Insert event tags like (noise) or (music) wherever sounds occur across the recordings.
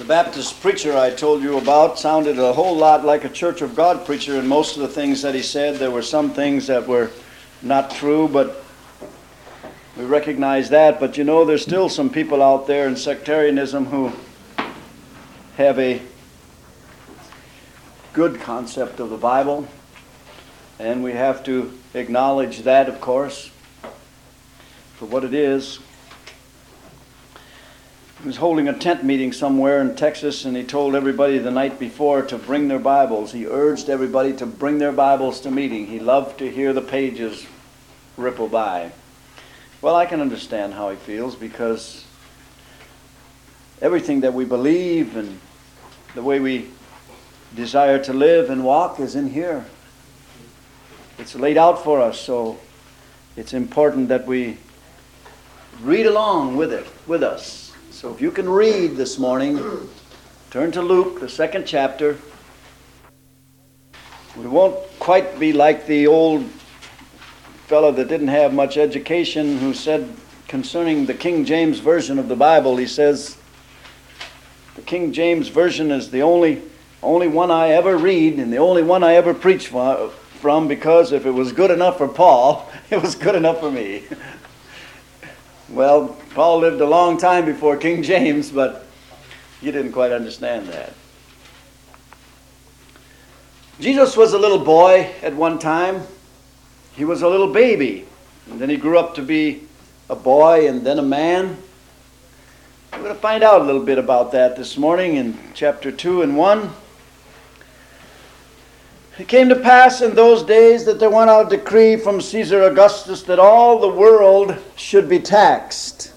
The Baptist preacher I told you about sounded a whole lot like a Church of God preacher in most of the things that he said. There were some things that were not true, but we recognize that. But you know, there's still some people out there in sectarianism who have a good concept of the Bible, and we have to acknowledge that, of course, for what it is. He was holding a tent meeting somewhere in Texas, and he told everybody the night before to bring their Bibles. He urged everybody to bring their Bibles to meeting. He loved to hear the pages ripple by. Well, I can understand how he feels because everything that we believe and the way we desire to live and walk is in here. It's laid out for us, so it's important that we read along with it, with us. So if you can read this morning, turn to Luke, the second chapter. We won't quite be like the old fellow that didn't have much education who said concerning the King James Version of the Bible, he says, the King James Version is the only, only one I ever read and the only one I ever preach from because if it was good enough for Paul, (laughs) it was good enough for me. (laughs) Well, Paul lived a long time before King James, but he didn't quite understand that. Jesus was a little boy at one time. He was a little baby. And then he grew up to be a boy and then a man. We're going to find out a little bit about that this morning in chapter 2 and 1. It came to pass in those days that there went out a decree from Caesar Augustus that all the world should be taxed.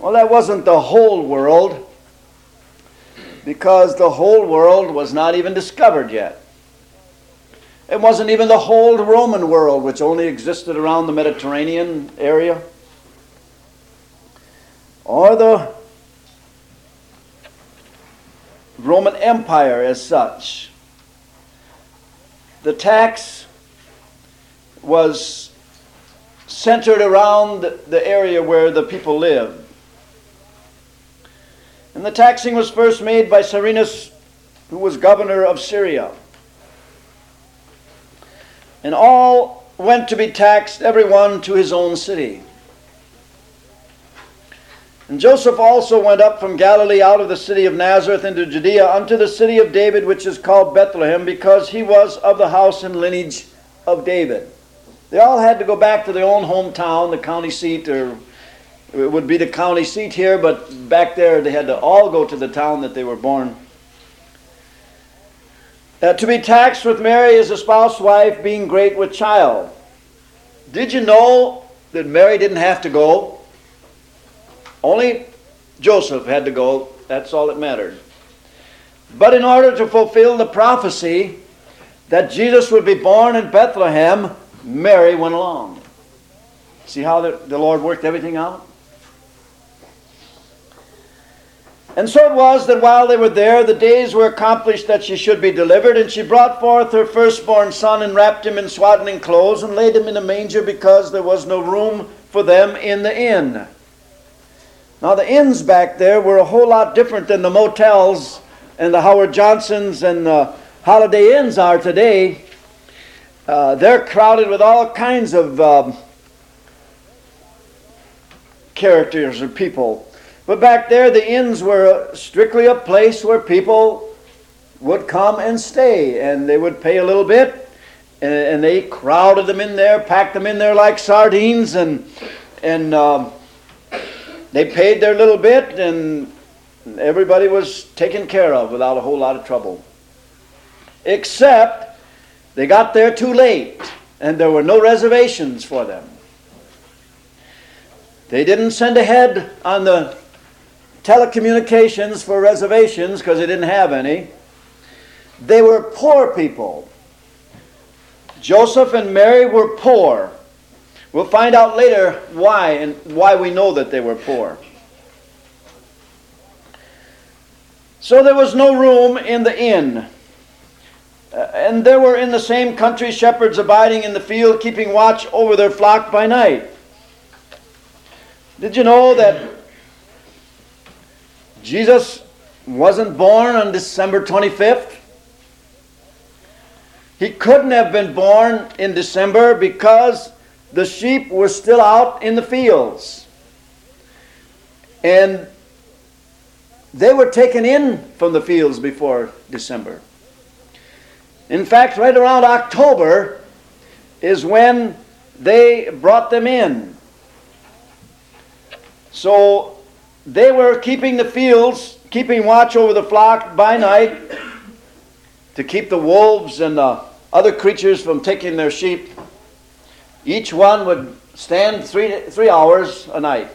Well, that wasn't the whole world, because the whole world was not even discovered yet. It wasn't even the whole Roman world, which only existed around the Mediterranean area, or the Roman Empire as such the tax was centered around the area where the people lived. And the taxing was first made by Cyrenius, who was governor of Syria. And all went to be taxed, everyone to his own city. And Joseph also went up from Galilee out of the city of Nazareth into Judea unto the city of David, which is called Bethlehem, because he was of the house and lineage of David. They all had to go back to their own hometown, the county seat, or it would be the county seat here, but back there they had to all go to the town that they were born. Uh, to be taxed with Mary as a spouse wife, being great with child. Did you know that Mary didn't have to go? Only Joseph had to go. That's all that mattered. But in order to fulfill the prophecy that Jesus would be born in Bethlehem, Mary went along. See how the, the Lord worked everything out? And so it was that while they were there, the days were accomplished that she should be delivered, and she brought forth her firstborn son and wrapped him in swaddling clothes and laid him in a manger because there was no room for them in the inn. Now, the inns back there were a whole lot different than the motels and the Howard Johnsons and the Holiday Inns are today. Uh, they're crowded with all kinds of um, characters or people. But back there, the inns were strictly a place where people would come and stay, and they would pay a little bit, and, and they crowded them in there, packed them in there like sardines, and and um, they paid their little bit and everybody was taken care of without a whole lot of trouble. Except they got there too late and there were no reservations for them. They didn't send ahead on the telecommunications for reservations because they didn't have any. They were poor people. Joseph and Mary were poor. We'll find out later why and why we know that they were poor. So there was no room in the inn. Uh, and there were in the same country shepherds abiding in the field, keeping watch over their flock by night. Did you know that Jesus wasn't born on December 25th. He couldn't have been born in December because the sheep were still out in the fields. And they were taken in from the fields before December. In fact, right around October is when they brought them in. So they were keeping the fields, keeping watch over the flock by night to keep the wolves and the other creatures from taking their sheep. Each one would stand three, three hours a night.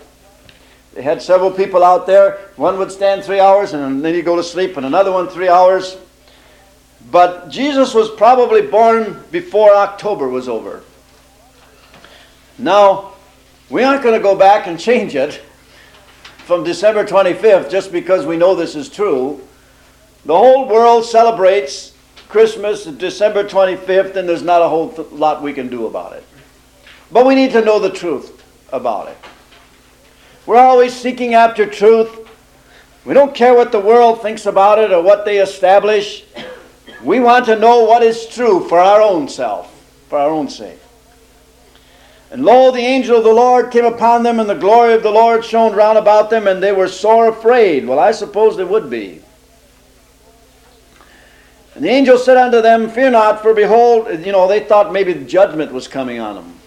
They had several people out there. One would stand three hours and then he'd go to sleep, and another one three hours. But Jesus was probably born before October was over. Now, we aren't going to go back and change it from December 25th just because we know this is true. The whole world celebrates Christmas December 25th, and there's not a whole th- lot we can do about it. But we need to know the truth about it. We're always seeking after truth. We don't care what the world thinks about it or what they establish. We want to know what is true for our own self, for our own sake. And lo, the angel of the Lord came upon them, and the glory of the Lord shone round about them, and they were sore afraid. Well, I suppose they would be. And the angel said unto them, Fear not, for behold, you know, they thought maybe judgment was coming on them.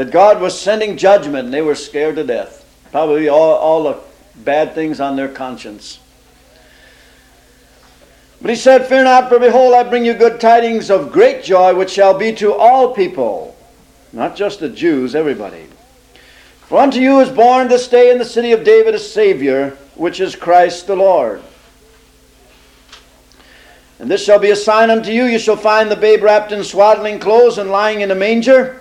That God was sending judgment, and they were scared to death. Probably all, all the bad things on their conscience. But he said, Fear not, for behold, I bring you good tidings of great joy, which shall be to all people not just the Jews, everybody. For unto you is born this day in the city of David a Savior, which is Christ the Lord. And this shall be a sign unto you you shall find the babe wrapped in swaddling clothes and lying in a manger.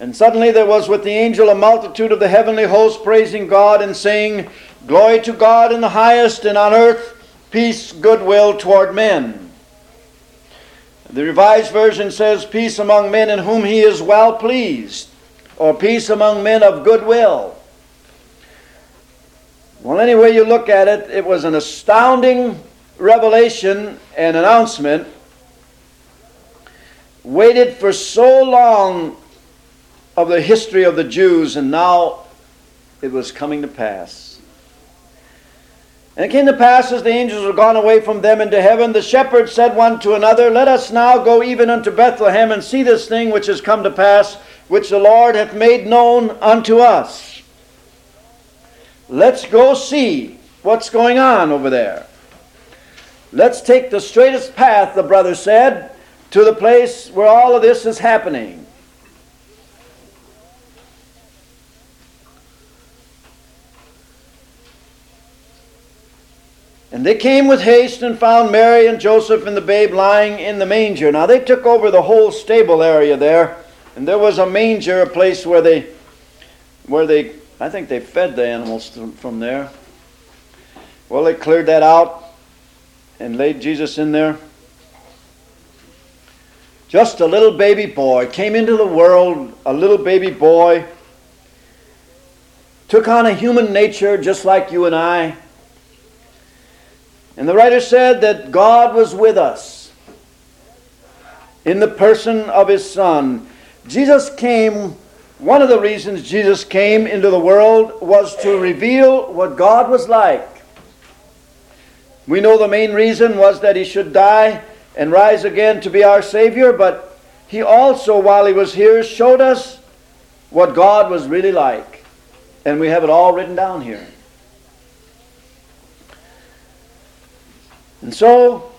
And suddenly there was with the angel a multitude of the heavenly host praising God and saying, Glory to God in the highest, and on earth peace, goodwill toward men. The Revised Version says, Peace among men in whom he is well pleased, or peace among men of good will. Well, any way you look at it, it was an astounding revelation and announcement. Waited for so long of the history of the Jews, and now it was coming to pass. And it came to pass as the angels were gone away from them into heaven, the shepherds said one to another, Let us now go even unto Bethlehem and see this thing which has come to pass, which the Lord hath made known unto us. Let's go see what's going on over there. Let's take the straightest path, the brother said, to the place where all of this is happening. And they came with haste and found Mary and Joseph and the babe lying in the manger. Now they took over the whole stable area there, and there was a manger, a place where they, where they, I think they fed the animals from there. Well, they cleared that out and laid Jesus in there. Just a little baby boy came into the world, a little baby boy, took on a human nature just like you and I and the writer said that God was with us in the person of his Son. Jesus came, one of the reasons Jesus came into the world was to reveal what God was like. We know the main reason was that he should die and rise again to be our Savior, but he also, while he was here, showed us what God was really like. And we have it all written down here. And so,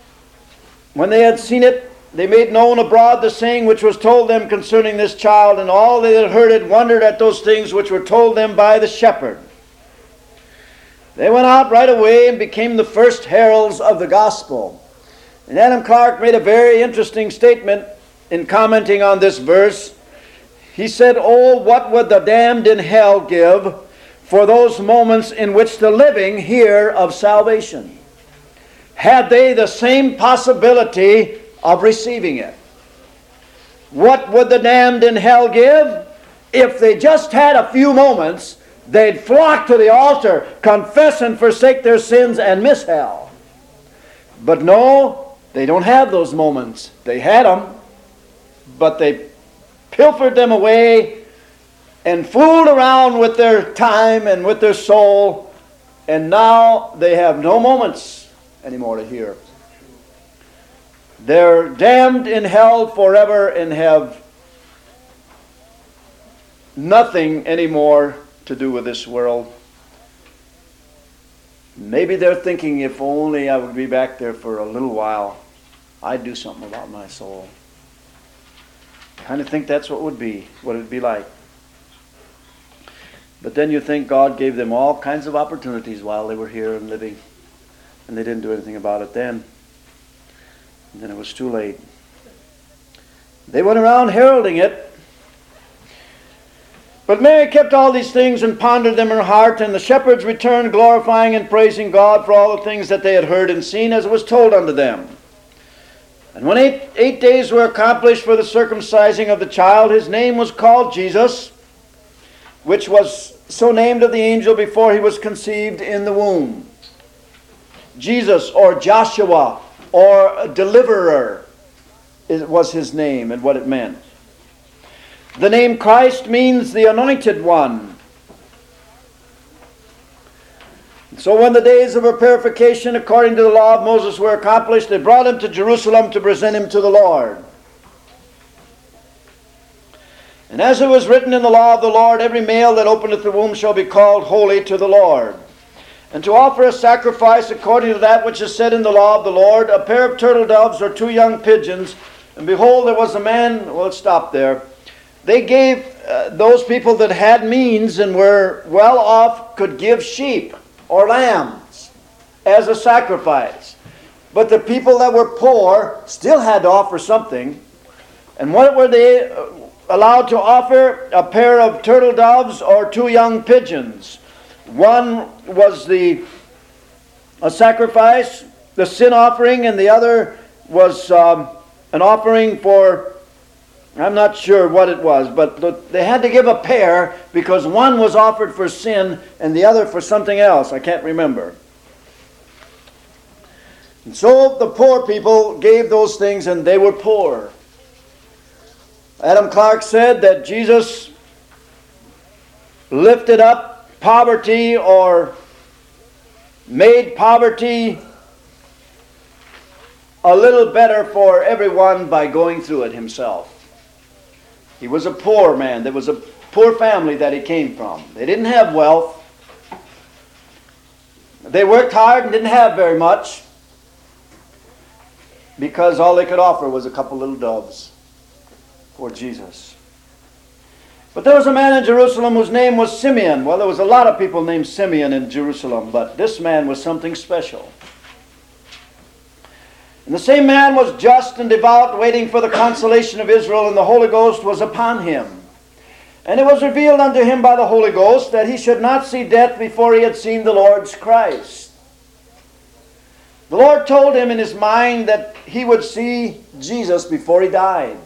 when they had seen it, they made known abroad the saying which was told them concerning this child, and all they that heard it wondered at those things which were told them by the shepherd. They went out right away and became the first heralds of the gospel. And Adam Clarke made a very interesting statement in commenting on this verse. He said, Oh, what would the damned in hell give for those moments in which the living hear of salvation? Had they the same possibility of receiving it. What would the damned in hell give? If they just had a few moments They'd flock to the altar, confess and forsake their sins, and miss hell. But no, they don't have those moments. They had them, but they pilfered them away and fooled around with their time and with their soul, and now they have no moments anymore to hear. They're damned in hell forever and have nothing anymore to do with this world. Maybe they're thinking if only I would be back there for a little while, I'd do something about my soul. I kind of think that's what would be, what it'd be like. But then you think God gave them all kinds of opportunities while they were here and living, and they didn't do anything about it then. And then it was too late. They went around heralding it. But Mary kept all these things and pondered them in her heart, and the shepherds returned, glorifying and praising God for all the things that they had heard and seen, as it was told unto them. And when eight, eight days were accomplished for the circumcising of the child, his name was called Jesus, which was so named of the angel before he was conceived in the womb. Jesus or Joshua or deliverer was his name and what it meant. The name Christ means the anointed one. So when the days of her purification according to the law of Moses were accomplished, they brought him to Jerusalem to present him to the Lord. And as it was written in the law of the Lord, every male that openeth the womb shall be called holy to the Lord and to offer a sacrifice according to that which is said in the law of the Lord, a pair of turtle doves or two young pigeons. And behold, there was a man, well, let's stop there. They gave uh, those people that had means and were well off could give sheep or lambs as a sacrifice. But the people that were poor still had to offer something. And what were they uh, allowed to offer? A pair of turtle doves or two young pigeons. One was the a sacrifice, the sin offering, and the other was um, an offering for, I'm not sure what it was, but they had to give a pair because one was offered for sin and the other for something else. I can't remember. And so the poor people gave those things and they were poor. Adam Clarke said that Jesus lifted up poverty or made poverty a little better for everyone by going through it himself. He was a poor man. There was a poor family that he came from. They didn't have wealth. They worked hard and didn't have very much because all they could offer was a couple little doves for Jesus. But there was a man in Jerusalem whose name was Simeon. Well, there was a lot of people named Simeon in Jerusalem, but this man was something special. And the same man was just and devout, waiting for the consolation of Israel, and the Holy Ghost was upon him. And it was revealed unto him by the Holy Ghost that he should not see death before he had seen the Lord's Christ. The Lord told him in his mind that he would see Jesus before he died.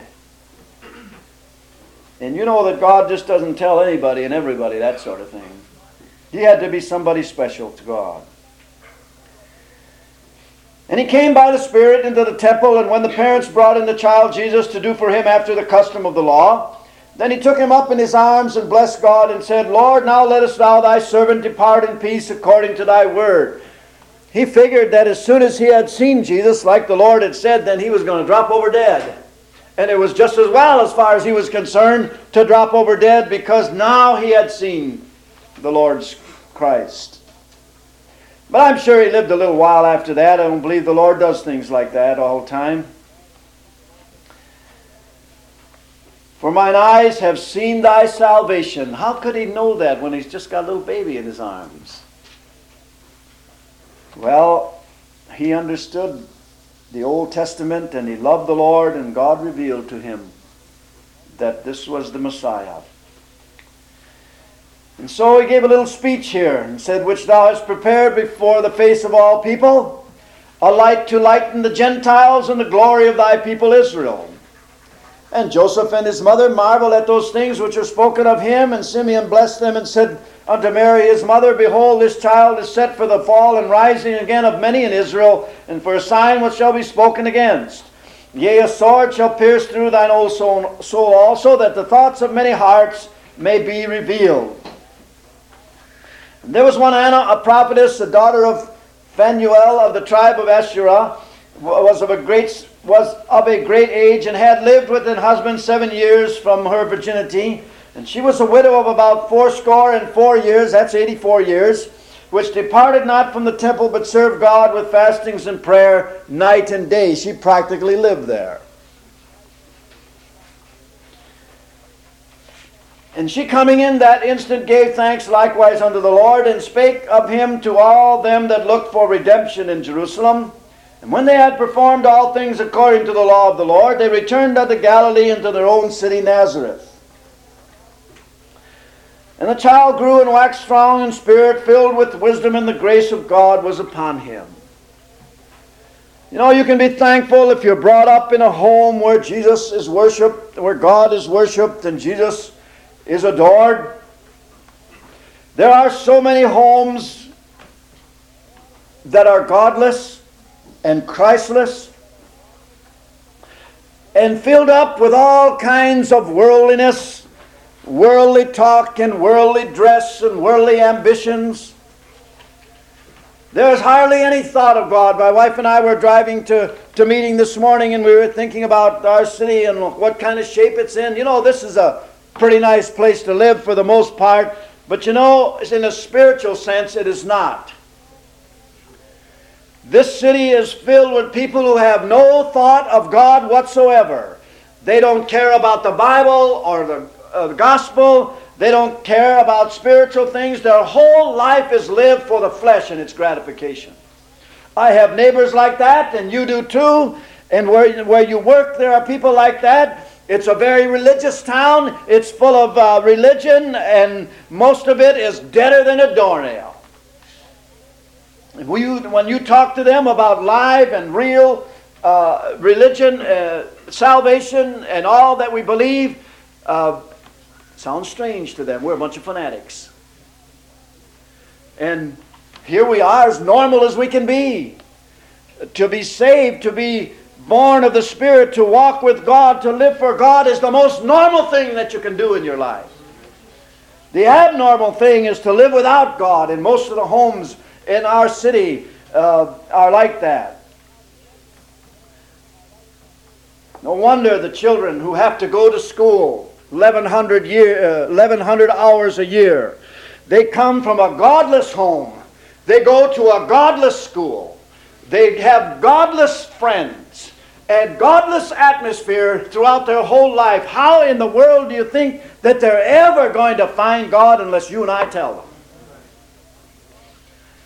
And you know that God just doesn't tell anybody and everybody that sort of thing. He had to be somebody special to God. And he came by the Spirit into the temple, and when the parents brought in the child Jesus to do for him after the custom of the law, then he took him up in his arms and blessed God and said, Lord, now lettest thou thy servant depart in peace according to thy word. He figured that as soon as he had seen Jesus, like the Lord had said, then he was going to drop over dead. And it was just as well, as far as he was concerned, to drop over dead because now he had seen the Lord's Christ. But I'm sure he lived a little while after that. I don't believe the Lord does things like that all the time. For mine eyes have seen thy salvation. How could he know that when he's just got a little baby in his arms? Well, he understood the Old Testament and he loved the Lord, and God revealed to him that this was the Messiah. And so he gave a little speech here and said, Which thou hast prepared before the face of all people, a light to lighten the Gentiles and the glory of thy people Israel. And Joseph and his mother marveled at those things which were spoken of him, and Simeon blessed them and said unto Mary his mother, Behold, this child is set for the fall and rising again of many in Israel, and for a sign which shall be spoken against. Yea, a sword shall pierce through thine own soul also, that the thoughts of many hearts may be revealed. There was one Anna, a prophetess, the daughter of Phanuel of the tribe of Asherah, was of a great was of a great age and had lived with her husband seven years from her virginity. And she was a widow of about fourscore and four years, that's 84 years, which departed not from the temple but served God with fastings and prayer night and day. She practically lived there. And she coming in that instant gave thanks likewise unto the Lord, and spake of him to all them that looked for redemption in Jerusalem. And when they had performed all things according to the law of the Lord, they returned unto Galilee into their own city Nazareth. And the child grew and waxed strong in spirit, filled with wisdom, and the grace of God was upon him. You know, you can be thankful if you're brought up in a home where Jesus is worshiped, where God is worshiped, and Jesus is adored. There are so many homes that are godless and Christless and filled up with all kinds of worldliness, worldly talk and worldly dress and worldly ambitions. There's hardly any thought of God. My wife and I were driving to, to meeting this morning and we were thinking about our city and what kind of shape it's in. You know, this is a pretty nice place to live for the most part, but you know, in a spiritual sense, it is not. This city is filled with people who have no thought of God whatsoever. They don't care about the Bible or the, uh, the gospel. They don't care about spiritual things. Their whole life is lived for the flesh and its gratification. I have neighbors like that, and you do too. And where, where you work, there are people like that. It's a very religious town. It's full of uh, religion, and most of it is deader than a doornail. When you talk to them about live and real uh, religion, uh, salvation, and all that we believe, uh, sounds strange to them. We're a bunch of fanatics. And here we are, as normal as we can be. To be saved, to be born of the Spirit, to walk with God, to live for God is the most normal thing that you can do in your life. The abnormal thing is to live without God, In most of the homes in our city uh, are like that. No wonder the children who have to go to school 1100, year, uh, 1100 hours a year, they come from a godless home. They go to a godless school. They have godless friends and godless atmosphere throughout their whole life. How in the world do you think that they're ever going to find God unless you and I tell them?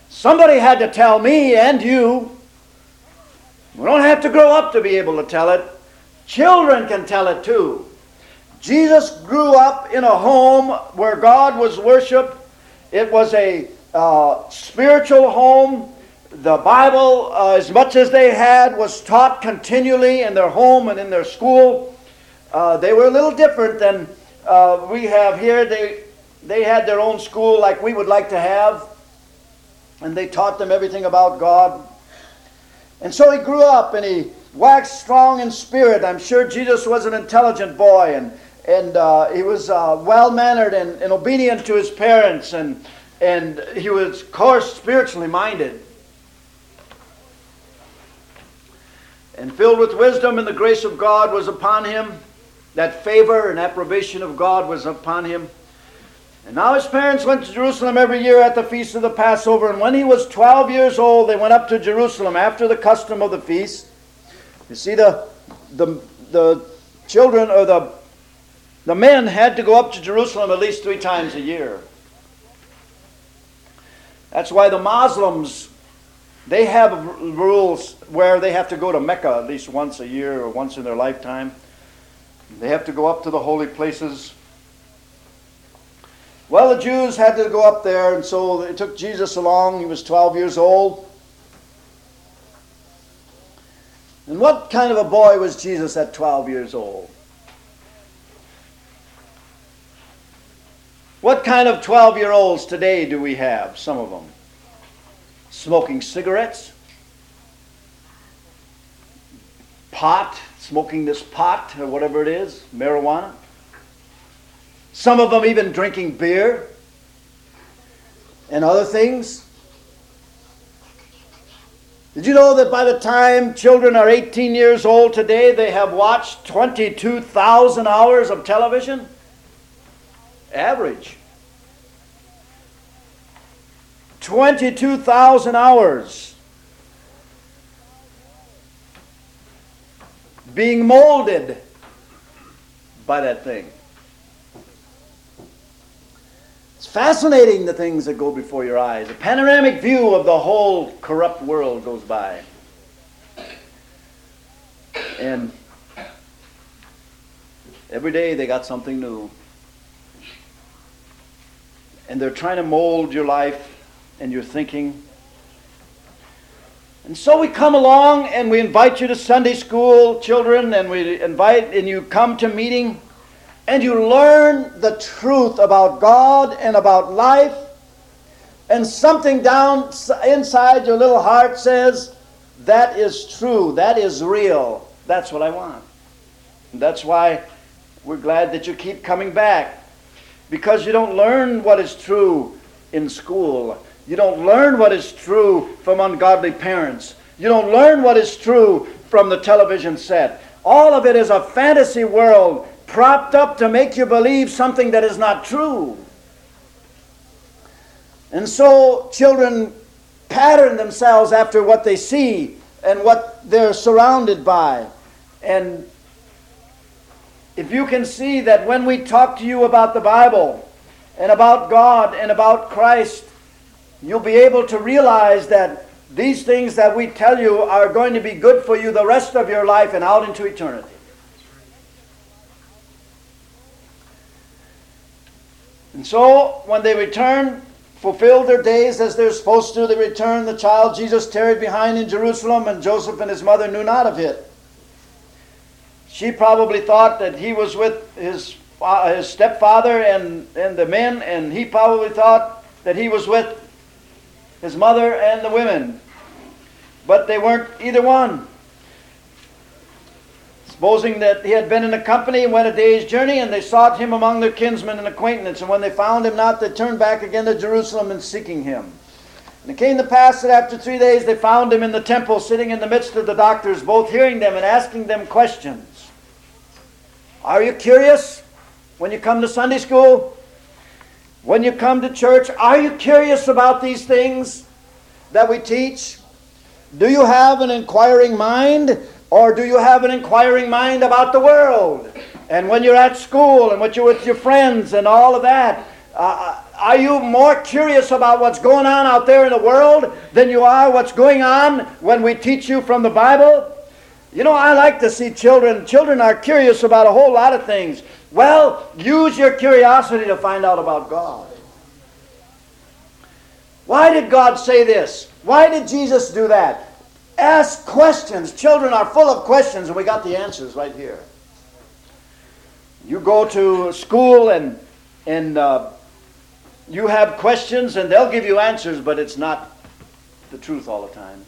Somebody had to tell me and you. We don't have to grow up to be able to tell it. Children can tell it too. Jesus grew up in a home where God was worshiped. It was a uh, spiritual home. The Bible, uh, as much as they had, was taught continually in their home and in their school. Uh, they were a little different than uh, we have here. They, they had their own school like we would like to have and they taught them everything about God. And so he grew up and he waxed strong in spirit. I'm sure Jesus was an intelligent boy and, and uh, he was uh, well mannered and, and obedient to his parents, and, and he was, of course, spiritually minded. And filled with wisdom, and the grace of God was upon him. That favor and approbation of God was upon him. And now his parents went to Jerusalem every year at the feast of the Passover. And when he was 12 years old, they went up to Jerusalem after the custom of the feast. You see, the, the, the children or the, the men had to go up to Jerusalem at least three times a year. That's why the Muslims, they have rules where they have to go to Mecca at least once a year or once in their lifetime. They have to go up to the holy places well, the Jews had to go up there, and so they took Jesus along. He was 12 years old. And what kind of a boy was Jesus at 12 years old? What kind of 12 year olds today do we have? Some of them. Smoking cigarettes, pot, smoking this pot or whatever it is, marijuana. Some of them even drinking beer and other things. Did you know that by the time children are 18 years old today, they have watched 22,000 hours of television? Average. 22,000 hours. Being molded by that thing. It's fascinating the things that go before your eyes. A panoramic view of the whole corrupt world goes by. And every day they got something new. And they're trying to mold your life and your thinking. And so we come along and we invite you to Sunday school, children, and we invite and you come to meeting and you learn the truth about God and about life, and something down inside your little heart says, That is true, that is real, that's what I want. And that's why we're glad that you keep coming back. Because you don't learn what is true in school. You don't learn what is true from ungodly parents. You don't learn what is true from the television set. All of it is a fantasy world propped up to make you believe something that is not true. And so children pattern themselves after what they see and what they're surrounded by. And if you can see that when we talk to you about the Bible and about God and about Christ, you'll be able to realize that these things that we tell you are going to be good for you the rest of your life and out into eternity. And so, when they returned, fulfilled their days as they're supposed to, they returned. The child Jesus tarried behind in Jerusalem, and Joseph and his mother knew not of it. She probably thought that he was with his, uh, his stepfather and, and the men, and he probably thought that he was with his mother and the women. But they weren't either one. Supposing that he had been in a company and went a day's journey, and they sought him among their kinsmen and acquaintance, and when they found him not, they turned back again to Jerusalem and seeking him. And it came to pass that after three days they found him in the temple, sitting in the midst of the doctors, both hearing them and asking them questions. Are you curious when you come to Sunday school? When you come to church, are you curious about these things that we teach? Do you have an inquiring mind? Or do you have an inquiring mind about the world? And when you're at school and when you're with your friends and all of that, uh, are you more curious about what's going on out there in the world than you are what's going on when we teach you from the Bible? You know, I like to see children. Children are curious about a whole lot of things. Well, use your curiosity to find out about God. Why did God say this? Why did Jesus do that? Ask questions. Children are full of questions, and we got the answers right here. You go to school and and uh, you have questions, and they'll give you answers, but it's not the truth all the time.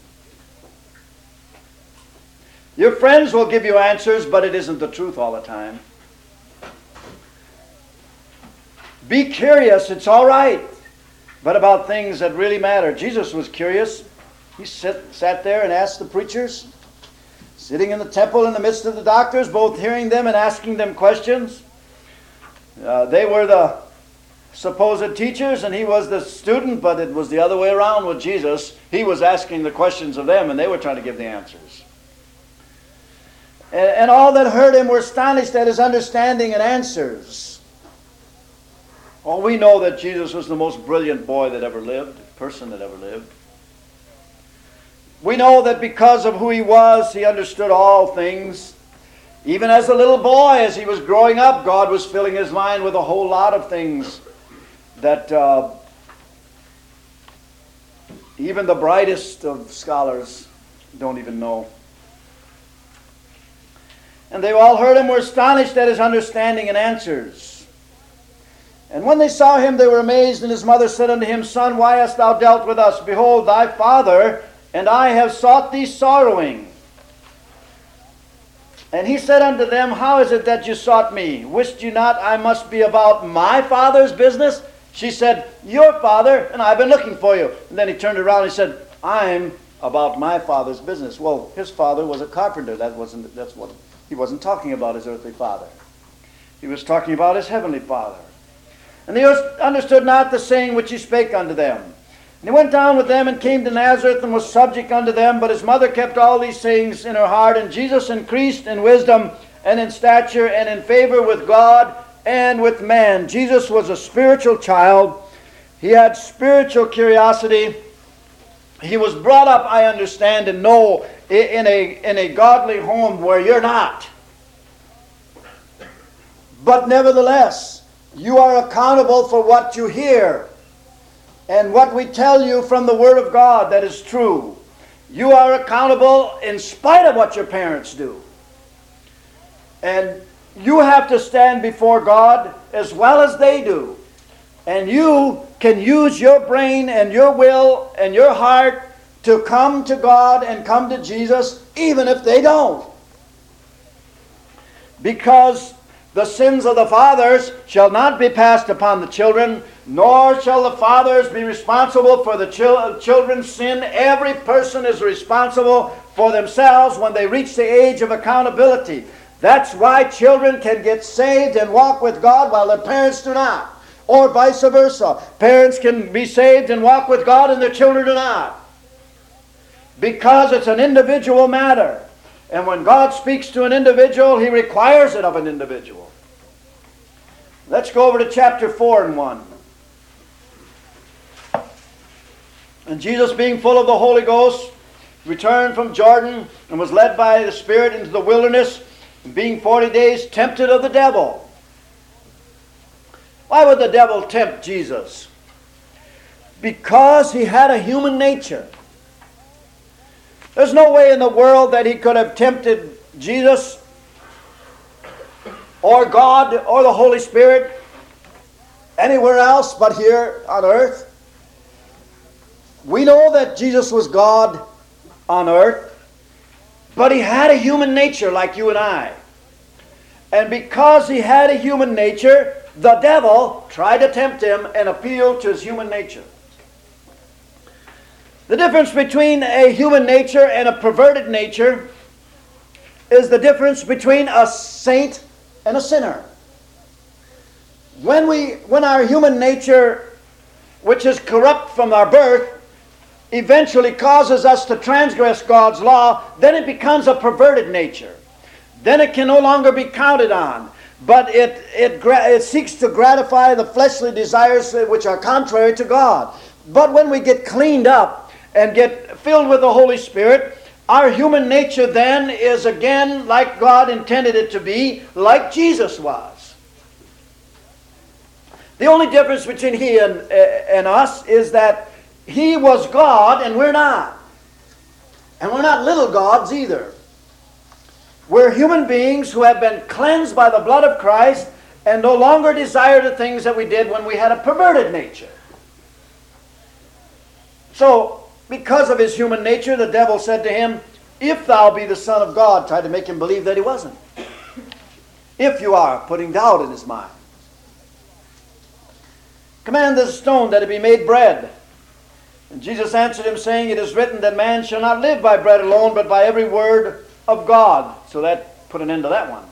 Your friends will give you answers, but it isn't the truth all the time. Be curious, it's all right, but about things that really matter. Jesus was curious. He sit, sat there and asked the preachers, sitting in the temple in the midst of the doctors, both hearing them and asking them questions. Uh, they were the supposed teachers and he was the student, but it was the other way around with Jesus. He was asking the questions of them and they were trying to give the answers. And, and all that heard him were astonished at his understanding and answers. Well, we know that Jesus was the most brilliant boy that ever lived, person that ever lived. We know that because of who he was, he understood all things. Even as a little boy, as he was growing up, God was filling his mind with a whole lot of things that uh, even the brightest of scholars don't even know. And they all heard him, were astonished at his understanding and answers. And when they saw him, they were amazed. And his mother said unto him, Son, why hast thou dealt with us? Behold, thy father and I have sought thee sorrowing. And he said unto them, How is it that you sought me? Wist you not I must be about my father's business? She said, Your father, and I've been looking for you. And then he turned around and he said, I'm about my father's business. Well, his father was a carpenter. That wasn't that's what he wasn't talking about his earthly father. He was talking about his heavenly father. And they understood not the saying which he spake unto them. And he went down with them and came to Nazareth and was subject unto them. But his mother kept all these things in her heart. And Jesus increased in wisdom and in stature and in favor with God and with man. Jesus was a spiritual child. He had spiritual curiosity. He was brought up, I understand and know, in a, in a godly home where you're not. But nevertheless, you are accountable for what you hear and what we tell you from the Word of God that is true. You are accountable in spite of what your parents do. And you have to stand before God as well as they do. And you can use your brain and your will and your heart to come to God and come to Jesus, even if they don't. Because the sins of the fathers shall not be passed upon the children, nor shall the fathers be responsible for the chil- children's sin. Every person is responsible for themselves when they reach the age of accountability. That's why children can get saved and walk with God while their parents do not. Or vice versa. Parents can be saved and walk with God and their children do not. Because it's an individual matter. And when God speaks to an individual, He requires it of an individual. Let's go over to chapter 4 and 1. And Jesus, being full of the Holy Ghost, returned from Jordan and was led by the Spirit into the wilderness and being 40 days tempted of the devil. Why would the devil tempt Jesus? Because he had a human nature. There's no way in the world that he could have tempted Jesus or God or the Holy Spirit anywhere else but here on earth. We know that Jesus was God on earth. But he had a human nature like you and I. And because he had a human nature, the devil tried to tempt him and appeal to his human nature. The difference between a human nature and a perverted nature is the difference between a saint and a sinner. When, we, when our human nature, which is corrupt from our birth, eventually causes us to transgress God's law, then it becomes a perverted nature. Then it can no longer be counted on. But it, it, it seeks to gratify the fleshly desires which are contrary to God. But when we get cleaned up and get filled with the Holy Spirit, our human nature then is again like God intended it to be, like Jesus was. The only difference between He and, eh, and us is that he was God and we're not. And we're not little gods either. We're human beings who have been cleansed by the blood of Christ and no longer desire the things that we did when we had a perverted nature. So, because of his human nature, the devil said to him, If thou be the Son of God, tried to make him believe that he wasn't. If you are, putting doubt in his mind. Command this stone that it be made bread. And Jesus answered him, saying, It is written that man shall not live by bread alone, but by every word of God. So that put an end to that one.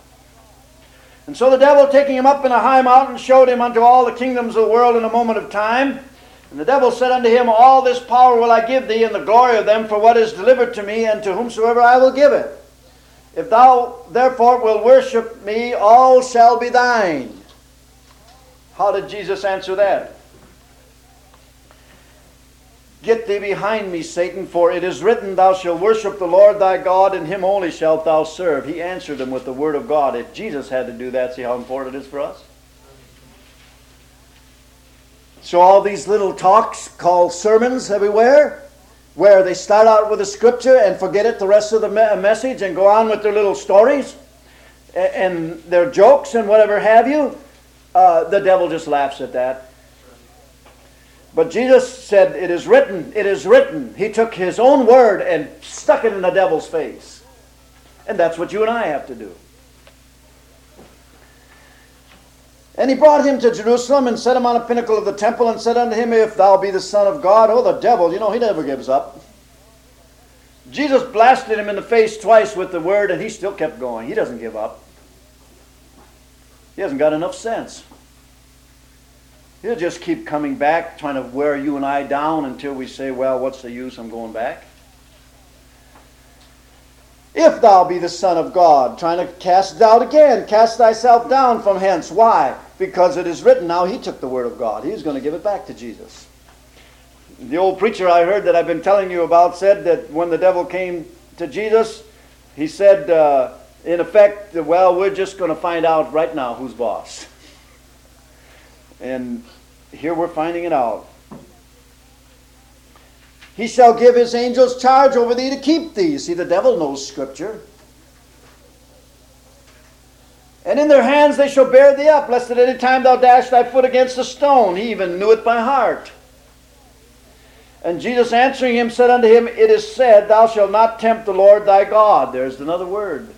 And so the devil, taking him up in a high mountain, showed him unto all the kingdoms of the world in a moment of time. And the devil said unto him, All this power will I give thee, and the glory of them, for what is delivered to me, and to whomsoever I will give it. If thou therefore wilt worship me, all shall be thine. How did Jesus answer that? Get thee behind me, Satan, for it is written, Thou shalt worship the Lord thy God, and him only shalt thou serve. He answered him with the word of God. If Jesus had to do that, see how important it is for us? So, all these little talks called sermons everywhere, where they start out with a scripture and forget it the rest of the message and go on with their little stories and their jokes and whatever have you, uh, the devil just laughs at that. But Jesus said, It is written, it is written. He took his own word and stuck it in the devil's face. And that's what you and I have to do. And he brought him to Jerusalem and set him on a pinnacle of the temple and said unto him, If thou be the Son of God, oh, the devil, you know, he never gives up. Jesus blasted him in the face twice with the word, and he still kept going. He doesn't give up. He hasn't got enough sense. He'll just keep coming back, trying to wear you and I down until we say, Well, what's the use? I'm going back. If thou be the Son of God, trying to cast doubt again, cast thyself down from hence. Why? Because it is written, now he took the word of God. He's going to give it back to Jesus. The old preacher I heard that I've been telling you about said that when the devil came to Jesus, he said, uh, in effect, well, we're just going to find out right now who's boss. And here we're finding it out. He shall give his angels charge over thee to keep thee. See, the devil knows Scripture. And in their hands they shall bear thee up, lest at any time thou dash thy foot against a stone. He even knew it by heart. And Jesus answering him said unto him, It is said, Thou shalt not tempt the Lord thy God. There's another word.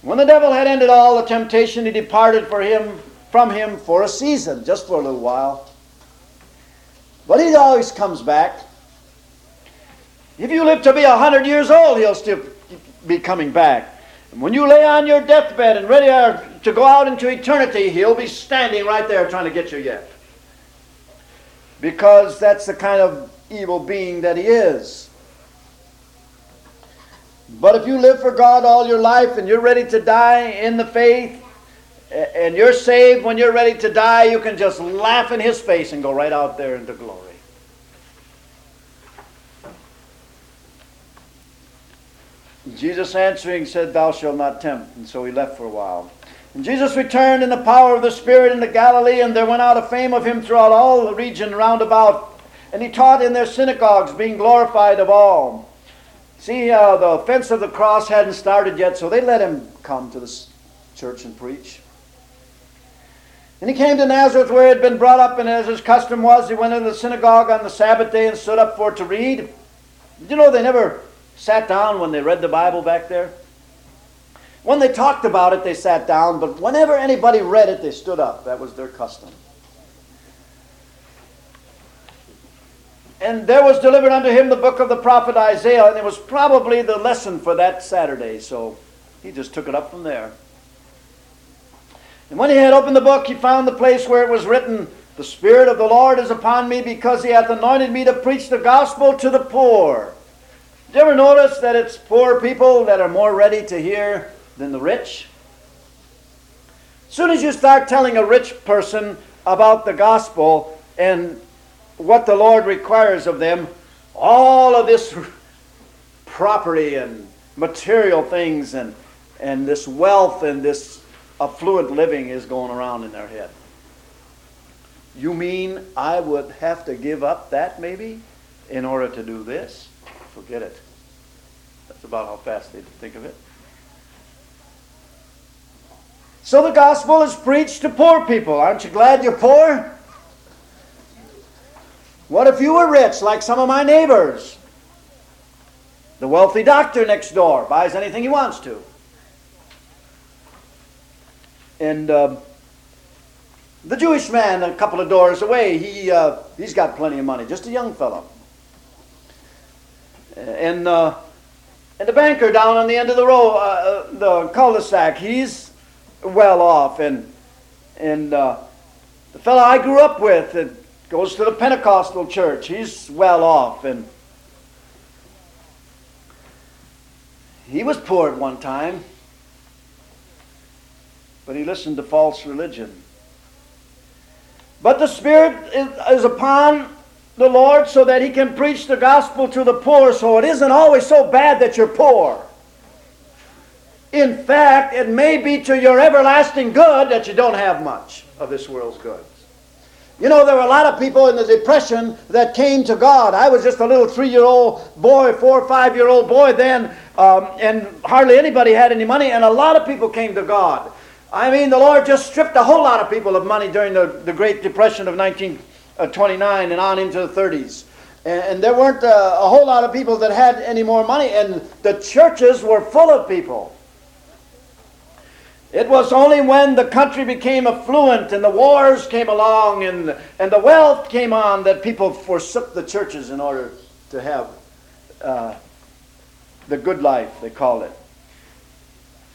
When the devil had ended all the temptation, he departed for him from him for a season, just for a little while. But he always comes back. If you live to be a hundred years old, he'll still be coming back. And when you lay on your deathbed and ready to go out into eternity, he'll be standing right there trying to get you yet. Because that's the kind of evil being that he is. But if you live for God all your life and you're ready to die in the faith, and you're saved when you're ready to die, you can just laugh in his face and go right out there into glory. Jesus answering said, Thou shalt not tempt. And so he left for a while. And Jesus returned in the power of the Spirit into Galilee, and there went out a fame of him throughout all the region round about. And he taught in their synagogues, being glorified of all. See, uh, the offense of the cross hadn't started yet, so they let him come to the church and preach. And he came to Nazareth where he had been brought up, and as his custom was, he went into the synagogue on the Sabbath day and stood up for to read. You know they never sat down when they read the Bible back there? When they talked about it, they sat down, but whenever anybody read it, they stood up. That was their custom. And there was delivered unto him the book of the prophet Isaiah, and it was probably the lesson for that Saturday, so he just took it up from there. And when he had opened the book, he found the place where it was written, The Spirit of the Lord is upon me because he hath anointed me to preach the gospel to the poor. Did you ever notice that it's poor people that are more ready to hear than the rich? As soon as you start telling a rich person about the gospel and what the Lord requires of them, all of this (laughs) property and material things and, and this wealth and this affluent living is going around in their head. You mean I would have to give up that maybe in order to do this? Forget it. That's about how fast they think of it. So the gospel is preached to poor people. Aren't you glad you're poor? What if you were rich like some of my neighbors? The wealthy doctor next door buys anything he wants to. And uh, the Jewish man a couple of doors away, he, uh, he's got plenty of money, just a young fellow. And, uh, and the banker down on the end of the row, uh, uh, the cul-de-sac, he's well off. And, and uh, the fellow I grew up with that goes to the Pentecostal church, he's well off. And he was poor at one time but he listened to false religion. But the Spirit is upon the Lord so that he can preach the gospel to the poor, so it isn't always so bad that you're poor. In fact, it may be to your everlasting good that you don't have much of this world's goods. You know, there were a lot of people in the Depression that came to God. I was just a little three year old boy, four or five year old boy then, um, and hardly anybody had any money, and a lot of people came to God. I mean, the Lord just stripped a whole lot of people of money during the, the Great Depression of 1929 and on into the 30s. And, and there weren't a, a whole lot of people that had any more money, and the churches were full of people. It was only when the country became affluent and the wars came along and, and the wealth came on that people forsook the churches in order to have uh, the good life, they called it.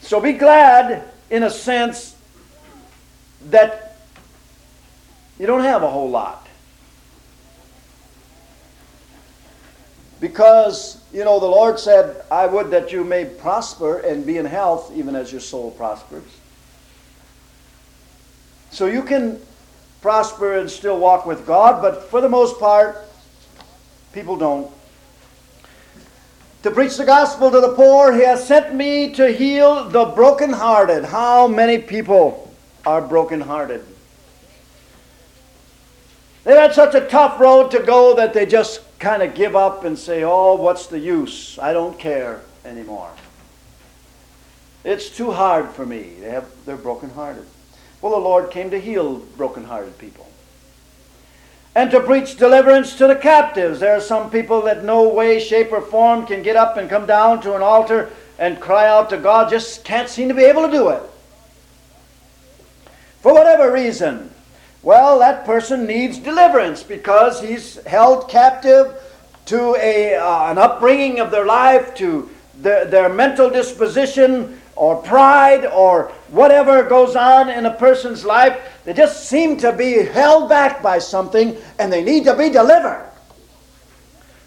So be glad, in a sense, that you don't have a whole lot. Because, you know, the Lord said, I would that you may prosper and be in health, even as your soul prospers. So you can prosper and still walk with God, but for the most part, people don't. To preach the gospel to the poor, He has sent me to heal the brokenhearted. How many people are brokenhearted? They've had such a tough road to go that they just kind of give up and say, oh, what's the use? I don't care anymore. It's too hard for me. They have, they're brokenhearted. Well, the Lord came to heal brokenhearted people. And to preach deliverance to the captives. There are some people that no way, shape, or form can get up and come down to an altar and cry out to God, just can't seem to be able to do it. For whatever reason. Well, that person needs deliverance because he's held captive to a, uh, an upbringing of their life, to their, their mental disposition, or pride, or whatever goes on in a person's life. They just seem to be held back by something and they need to be delivered.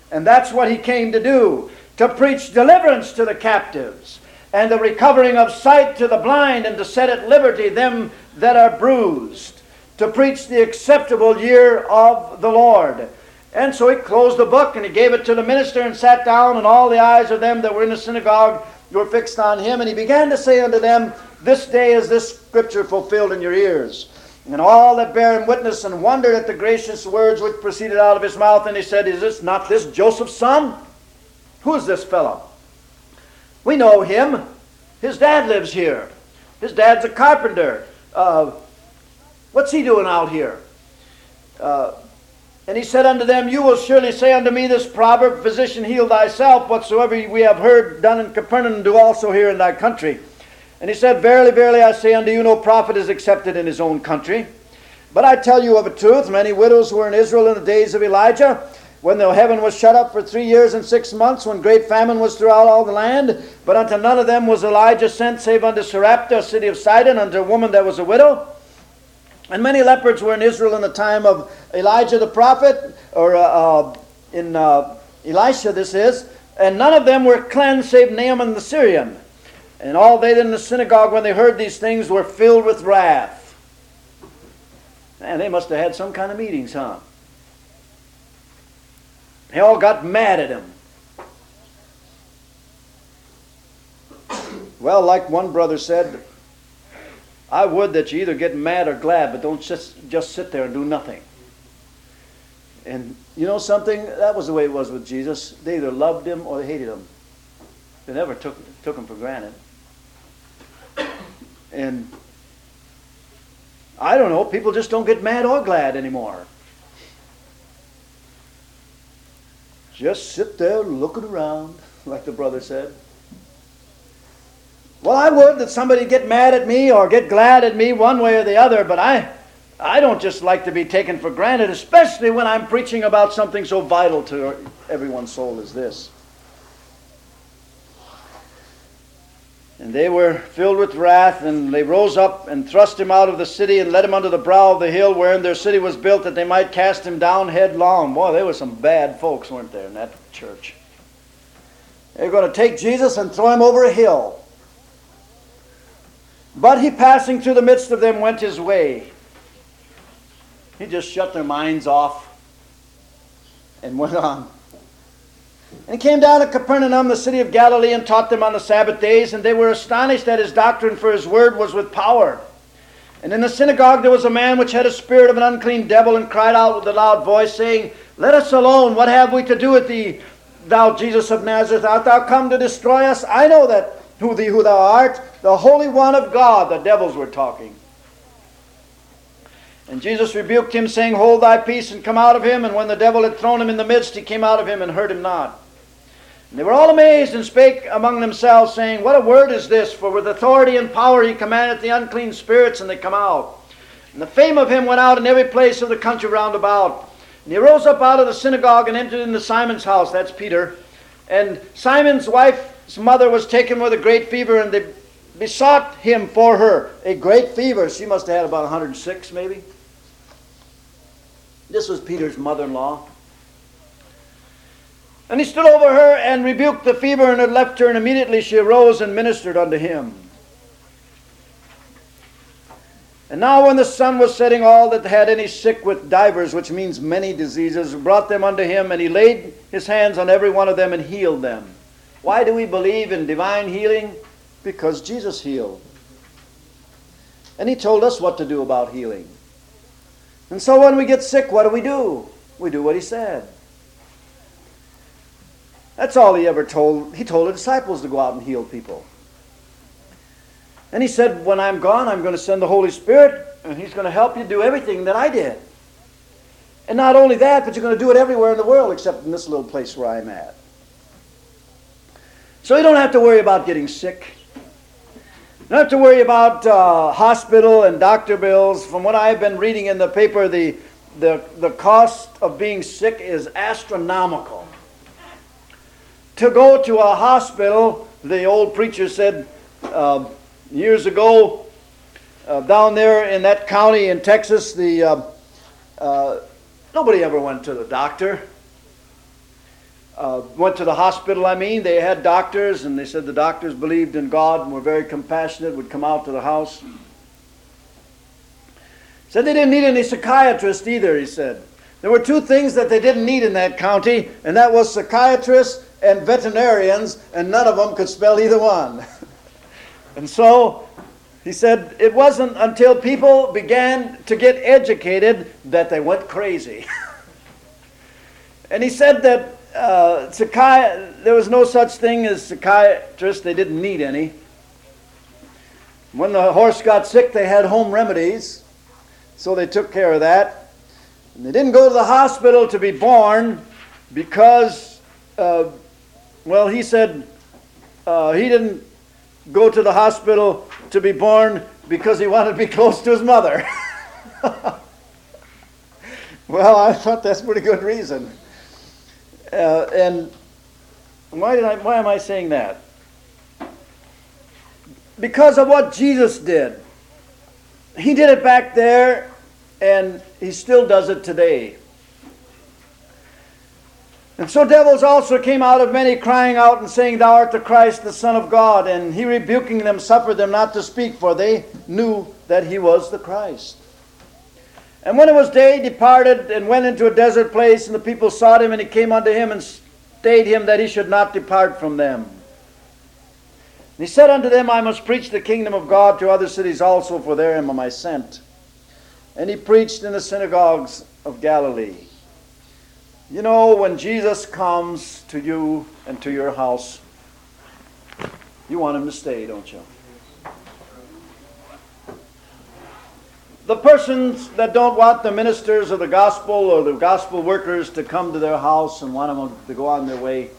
And that's what he came to do to preach deliverance to the captives and the recovering of sight to the blind and to set at liberty them that are bruised to preach the acceptable year of the Lord. And so he closed the book and he gave it to the minister and sat down, and all the eyes of them that were in the synagogue were fixed on him. And he began to say unto them, This day is this scripture fulfilled in your ears. And all that bear him witness and wondered at the gracious words which proceeded out of his mouth. And he said, Is this not this Joseph's son? Who is this fellow? We know him. His dad lives here. His dad's a carpenter. Uh, What's he doing out here? Uh, and he said unto them, You will surely say unto me this proverb, Physician, heal thyself. Whatsoever we have heard done in Capernaum, do also here in thy country. And he said, Verily, verily, I say unto you, no prophet is accepted in his own country. But I tell you of a truth, many widows were in Israel in the days of Elijah, when the heaven was shut up for three years and six months, when great famine was throughout all the land. But unto none of them was Elijah sent, save unto Sarepta, city of Sidon, unto a woman that was a widow. And many lepers were in Israel in the time of Elijah the prophet, or uh, uh, in uh, Elisha, this is, and none of them were cleansed save Naaman the Syrian. And all they in the synagogue, when they heard these things, were filled with wrath. Man, they must have had some kind of meetings, huh? They all got mad at him. Well, like one brother said, I would that you either get mad or glad, but don't just, just sit there and do nothing. And you know something? That was the way it was with Jesus. They either loved him or they hated him. They never took, took him for granted. And I don't know, people just don't get mad or glad anymore. Just sit there looking around, like the brother said. Well, I would that somebody get mad at me or get glad at me one way or the other, but I, I don't just like to be taken for granted, especially when I'm preaching about something so vital to everyone's soul as this. And they were filled with wrath, and they rose up and thrust him out of the city and led him unto the brow of the hill wherein their city was built, that they might cast him down headlong. Boy, there were some bad folks, weren't there, in that church? They were going to take Jesus and throw him over a hill. But he, passing through the midst of them, went his way. He just shut their minds off and went on. And he came down to Capernaum, the city of Galilee, and taught them on the Sabbath days, and they were astonished at his doctrine, for his word was with power. And in the synagogue there was a man which had a spirit of an unclean devil, and cried out with a loud voice, saying, Let us alone, what have we to do with thee, thou Jesus of Nazareth? Art thou come to destroy us? I know that who, thee, who thou art, the Holy One of God. The devils were talking. And Jesus rebuked him, saying, Hold thy peace and come out of him. And when the devil had thrown him in the midst, he came out of him and hurt him not. And they were all amazed and spake among themselves, saying, What a word is this! For with authority and power he commandeth the unclean spirits, and they come out. And the fame of him went out in every place of the country round about. And he rose up out of the synagogue and entered into Simon's house. That's Peter. And Simon's wife's mother was taken with a great fever, and they besought him for her. A great fever. She must have had about 106, maybe. This was Peter's mother in law. And he stood over her and rebuked the fever, and had left her, and immediately she arose and ministered unto him. And now, when the sun was setting, all that had any sick with divers, which means many diseases, brought them unto him, and he laid his hands on every one of them and healed them. Why do we believe in divine healing? Because Jesus healed. And he told us what to do about healing. And so when we get sick, what do we do? We do what he said. That's all he ever told. He told the disciples to go out and heal people. And he said, When I'm gone, I'm going to send the Holy Spirit, and he's going to help you do everything that I did. And not only that, but you're going to do it everywhere in the world except in this little place where I'm at. So you don't have to worry about getting sick. You don't have to worry about uh, hospital and doctor bills. From what I've been reading in the paper, the, the, the cost of being sick is astronomical. To go to a hospital, the old preacher said, uh, years ago uh, down there in that county in Texas, the uh, uh, nobody ever went to the doctor. Uh, went to the hospital. I mean, they had doctors, and they said the doctors believed in God and were very compassionate. Would come out to the house. Said they didn't need any psychiatrist either. He said there were two things that they didn't need in that county, and that was psychiatrists and veterinarians, and none of them could spell either one. (laughs) And so he said it wasn't until people began to get educated that they went crazy. (laughs) and he said that uh, psychi- there was no such thing as psychiatrists, they didn't need any. When the horse got sick, they had home remedies, so they took care of that. And they didn't go to the hospital to be born because, uh, well, he said uh, he didn't go to the hospital to be born because he wanted to be (laughs) close to his mother. (laughs) well, I thought that's a pretty good reason. Uh, and why, did I, why am I saying that? Because of what Jesus did. He did it back there, and he still does it today. And so devils also came out of many, crying out and saying, Thou art the Christ, the Son of God. And he rebuking them suffered them not to speak, for they knew that he was the Christ. And when it was day, he departed and went into a desert place, and the people sought him, and he came unto him and stayed him that he should not depart from them. And he said unto them, I must preach the kingdom of God to other cities also, for therein am I sent. And he preached in the synagogues of Galilee. You know, when Jesus comes to you and to your house, you want him to stay, don't you? The persons that don't want the ministers of the gospel or the gospel workers to come to their house and want them to go on their way,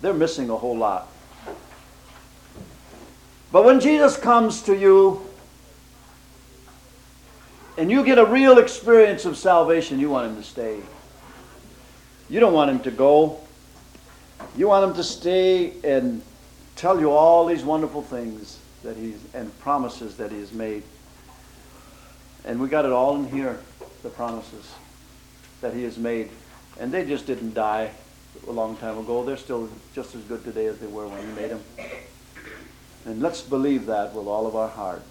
they're missing a whole lot. But when Jesus comes to you and you get a real experience of salvation, you want him to stay. You don't want him to go. You want him to stay and tell you all these wonderful things that he's and promises that he has made. And we got it all in here, the promises that he has made. And they just didn't die a long time ago. They're still just as good today as they were when he made them. And let's believe that with all of our heart.